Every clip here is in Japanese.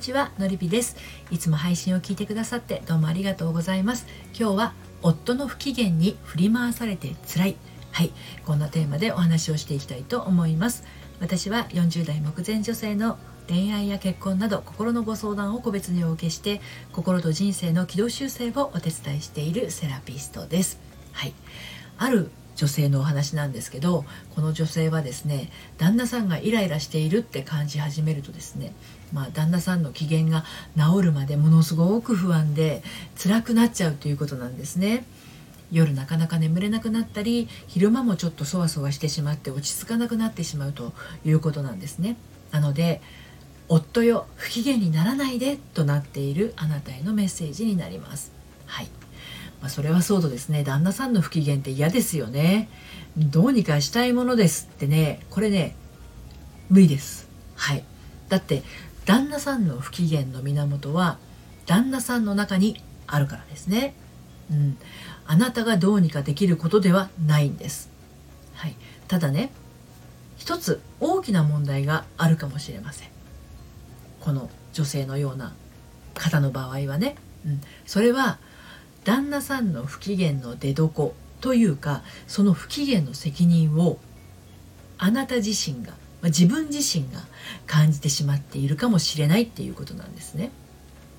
ちはのりぴです。いつも配信を聞いてくださってどうもありがとうございます。今日は夫の不機嫌に振り回されて辛い。はい。こんなテーマでお話をしていきたいと思います。私は40代目前女性の恋愛や結婚など心のご相談を個別にお受けして心と人生の軌道修正をお手伝いしているセラピストです。はい。ある女性のお話なんですけどこの女性はですね旦那さんがイライラしているって感じ始めるとですねまあ、旦那さんの機嫌が治るまでものすごく不安で辛くなっちゃうということなんですね。夜なかなか眠れなくなったり昼間もちょっとそわそわしてしまって落ち着かなくなってしまうということなんですね。なので夫よ不機嫌にならないでとなっているあなたへのメッセージになります。はい。まあ、それはそうとですね旦那さんの不機嫌って嫌ですよね。どうにかしたいものです。ってねこれね無理です。はい。だって旦那さんの不機嫌の源は旦那さんの中にあるからですね。うん。あなたがどうにかできることではないんです。はい。ただね一つ大きな問題があるかもしれません。この女性のような方の場合はね、うん、それは旦那さんの不機嫌の出どこというかその不機嫌の責任をあなた自身がまあ自分自身が感じてしまっているかもしれないっていうことなんですね。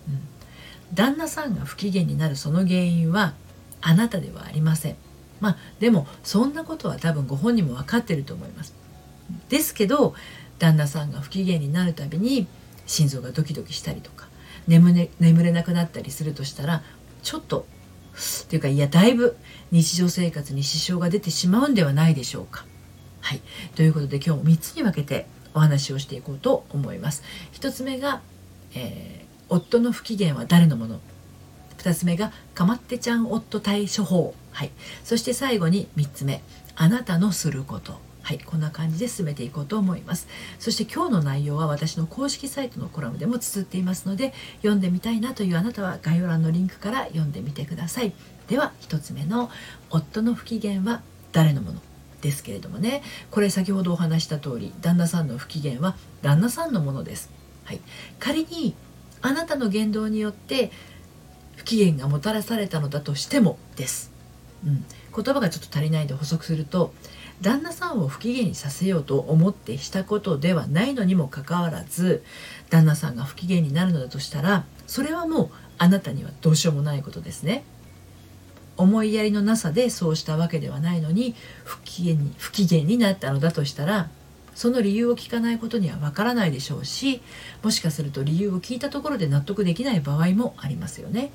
うん、旦那さんが不機嫌になるその原因はあなたではありません。まあでもそんなことは多分ご本人も分かってると思います。ですけど旦那さんが不機嫌になるたびに心臓がドキドキしたりとか眠,、ね、眠れなくなったりするとしたらちょっとっていうかいやだいぶ日常生活に支障が出てしまうんではないでしょうか。はい、ということで今日3つに分けてお話をしていこうと思います。1つ目が、えー、夫の不機嫌は誰のもの。2つ目がかまってちゃん夫対処法、はい、そして最後に3つ目あなたのすること。はい、こんな感じで進めていこうと思います。そして今日の内容は私の公式サイトのコラムでも綴っていますので、読んでみたいなというあなたは概要欄のリンクから読んでみてください。では、1つ目の夫の不機嫌は誰のものですけれどもね、これ先ほどお話した通り、旦那さんの不機嫌は旦那さんのものです。はい、仮にあなたの言動によって不機嫌がもたらされたのだとしてもです。うん、言葉がちょっと足りないで補足すると旦那さんを不機嫌にさせようと思ってしたことではないのにもかかわらず旦那さんが不機嫌になるのだとしたらそれはもうあなたにはどうしようもないことですね。思いやりのなさでそうしたわけではないのに不機嫌に不機嫌になったのだとしたらその理由を聞かないことにはわからないでしょうしもしかすると理由を聞いたところで納得できない場合もありますよね。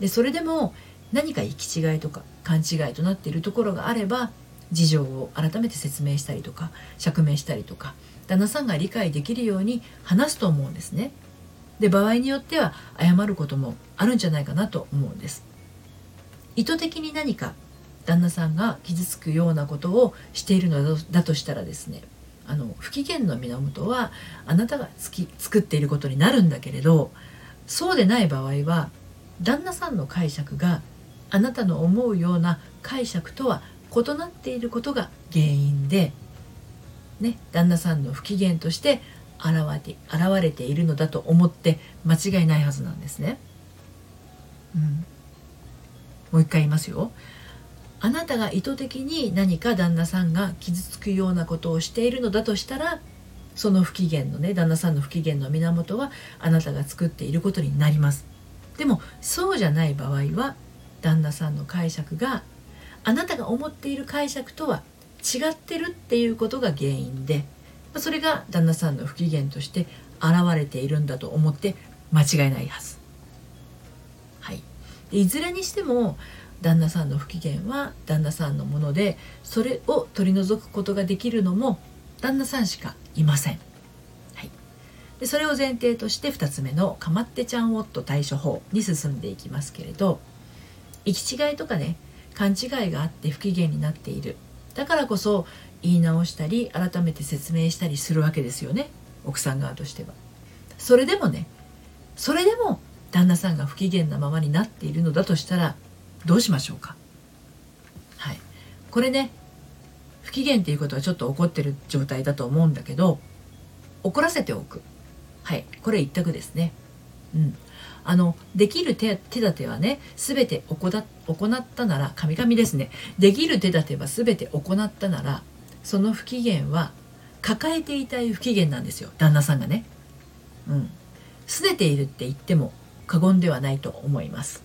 でそれでも何か行き違いとか勘違いとなっているところがあれば事情を改めて説明したりとか釈明したりとか旦那さんが理解できるように話すと思うんですね。で場合によっては謝ることもあるんじゃないかなと思うんです。意図的に何か旦那さんが傷つくようなことをしているのだとしたらですねあの不機嫌の源はあなたがつき作っていることになるんだけれどそうでない場合は旦那さんの解釈があなたの思うような解釈とは異なっていることが原因で、ね、旦那さんの不機嫌として現れて現れているのだと思って間違いないはずなんですね。うん、もう一回言いますよ。あなたが意図的に何か旦那さんが傷つくようなことをしているのだとしたらその不機嫌のね旦那さんの不機嫌の源はあなたが作っていることになりますでもそうじゃない場合は旦那さんの解釈があなたが思っている解釈とは違ってるっていうことが原因でそれが旦那さんの不機嫌として現れているんだと思って間違いないはず。はい、いずれにしても旦那さんの不機嫌は旦那さんのものでそれを取り除くことができるのも旦那さんしかいません。はい、でそれを前提として2つ目の「かまってちゃん夫対処法」に進んでいきますけれど行き違いとかね勘違いがあって不機嫌になっている。だからこそ言い直したり改めて説明したりするわけですよね。奥さん側としては。それでもねそれでも旦那さんが不機嫌なままになっているのだとしたらどうしましょうか。はい。これね不機嫌っていうことはちょっと怒ってる状態だと思うんだけど怒らせておく。はい。これ一択ですね。うん。あのできる手手立てはね全て行ったなら神々ですね。できる手立ては全て行ったならその不機嫌は抱えていたい不機嫌なんですよ。旦那さんがね。うん。拗ねているって言っても過言ではないと思います、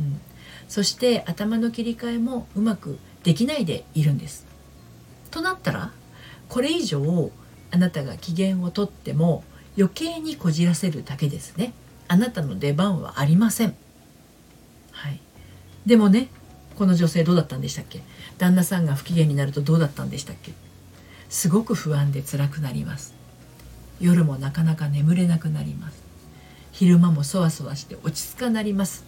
うん、そして頭の切り替えもうまくできないでいるんです。となったらこれ以上あなたが機嫌をとっても余計にこじらせるだけですね。あなたの出番はありません。はい。でもねこの女性どうだったんでしたっけ？旦那さんが不機嫌になるとどうだったんでしたっけ？すごく不安で辛くなります。夜もなかなか眠れなくなります。昼間もそわそわして落ち着かなります。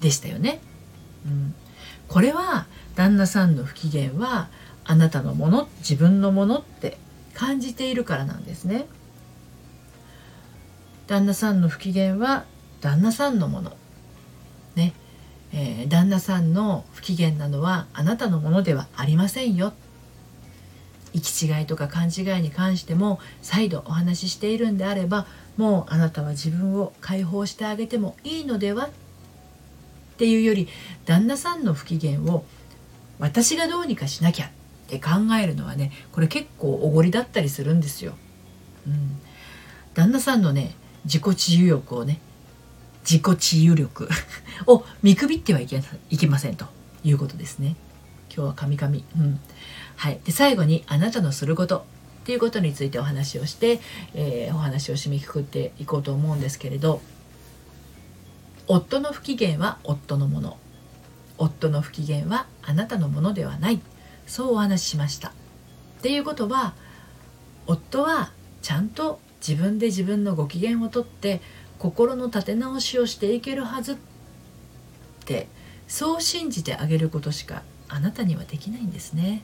でしたよね、うん、これは旦那さんの不機嫌はあなたのもの自分のものって感じているからなんですね。旦那さんの不機嫌は旦那さんのもの。ね、えー、旦那さんの不機嫌なのはあなたのものではありませんよ。行き違いとか勘違いに関しても再度お話ししているんであればもうあなたは自分を解放してあげてもいいのでは？っていうより旦那さんの不機嫌を私がどうにかしなきゃって考えるのはねこれ結構おごりだったりするんですよ。うん、旦那さんのね自己治癒力をね自己治癒力を見くびってはいけいけませんということですね。今日はカミカミ。うん。はい。で、最後にあなたのすることっていうことについてお話をして、えー、お話を締めくくっていこうと思うんですけれど、夫の不機嫌は夫のもの。夫の不機嫌はあなたのものではない。そうお話ししました。っていうことは、夫はちゃんと自分で自分のご機嫌をとって心の立て直しをしていけるはずってそう信じてあげることしかあなたにはできないんですね。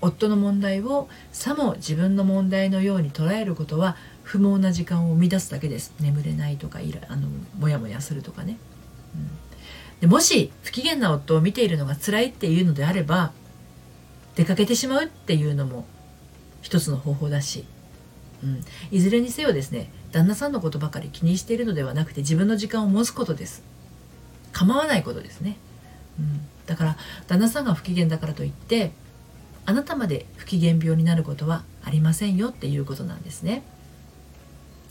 夫の問題をさも自分の問題のように捉えることは不毛な時間を生み出すだけです。眠れないとかいらあのモヤモヤするとかね、うん、でもし不機嫌な夫を見ているのが辛いっていうのであれば出かけてしまうっていうのも一つの方法だし、うん、いずれにせよですね旦那さんのことばかり気にしているのではなくて自分の時間を持つことです。構わないことですね、うん、だから旦那さんが不機嫌だからといってあなたまで不機嫌病になることはありませんよっていうことなんですね。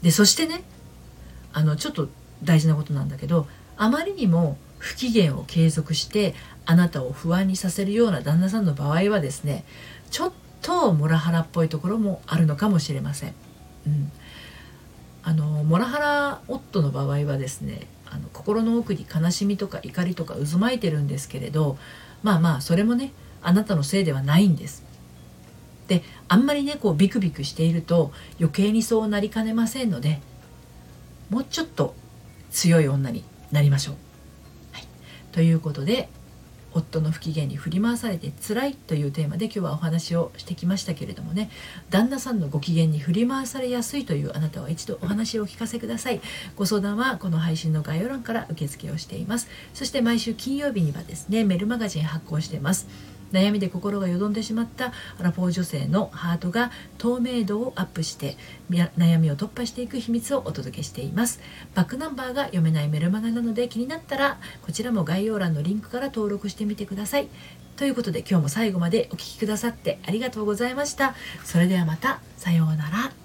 でそしてねあのちょっと大事なことなんだけどあまりにも不機嫌を継続してあなたを不安にさせるような旦那さんの場合はですねちょっとモラハラっぽいところもあるのかもしれません。うん、あのモラハラ夫の場合はですねあの心の奥に悲しみとか怒りとか渦巻いてるんですけれどまあまあそれもねあなたのせいではないんです。であんまりねこうビクビクしていると余計にそうなりかねませんのでもうちょっと強い女になりましょう。はい、ということで夫の不機嫌に振り回されて辛いというテーマで今日はお話をしてきましたけれどもね。旦那さんのご機嫌に振り回されやすいというあなたは一度お話をお聞かせください。ご相談はこの配信の概要欄から受付をしています。そして毎週金曜日にはですねメルマガジン発行しています。悩みで心がよどんでしまったアラフォー女性のハートが透明度をアップして悩みを突破していく秘密をお届けしています。バックナンバーが読めないメルマガなので気になったらこちらも概要欄のリンクから登録してみてください。ということで今日も最後までお聴きくださってありがとうございました。それではまたさようなら。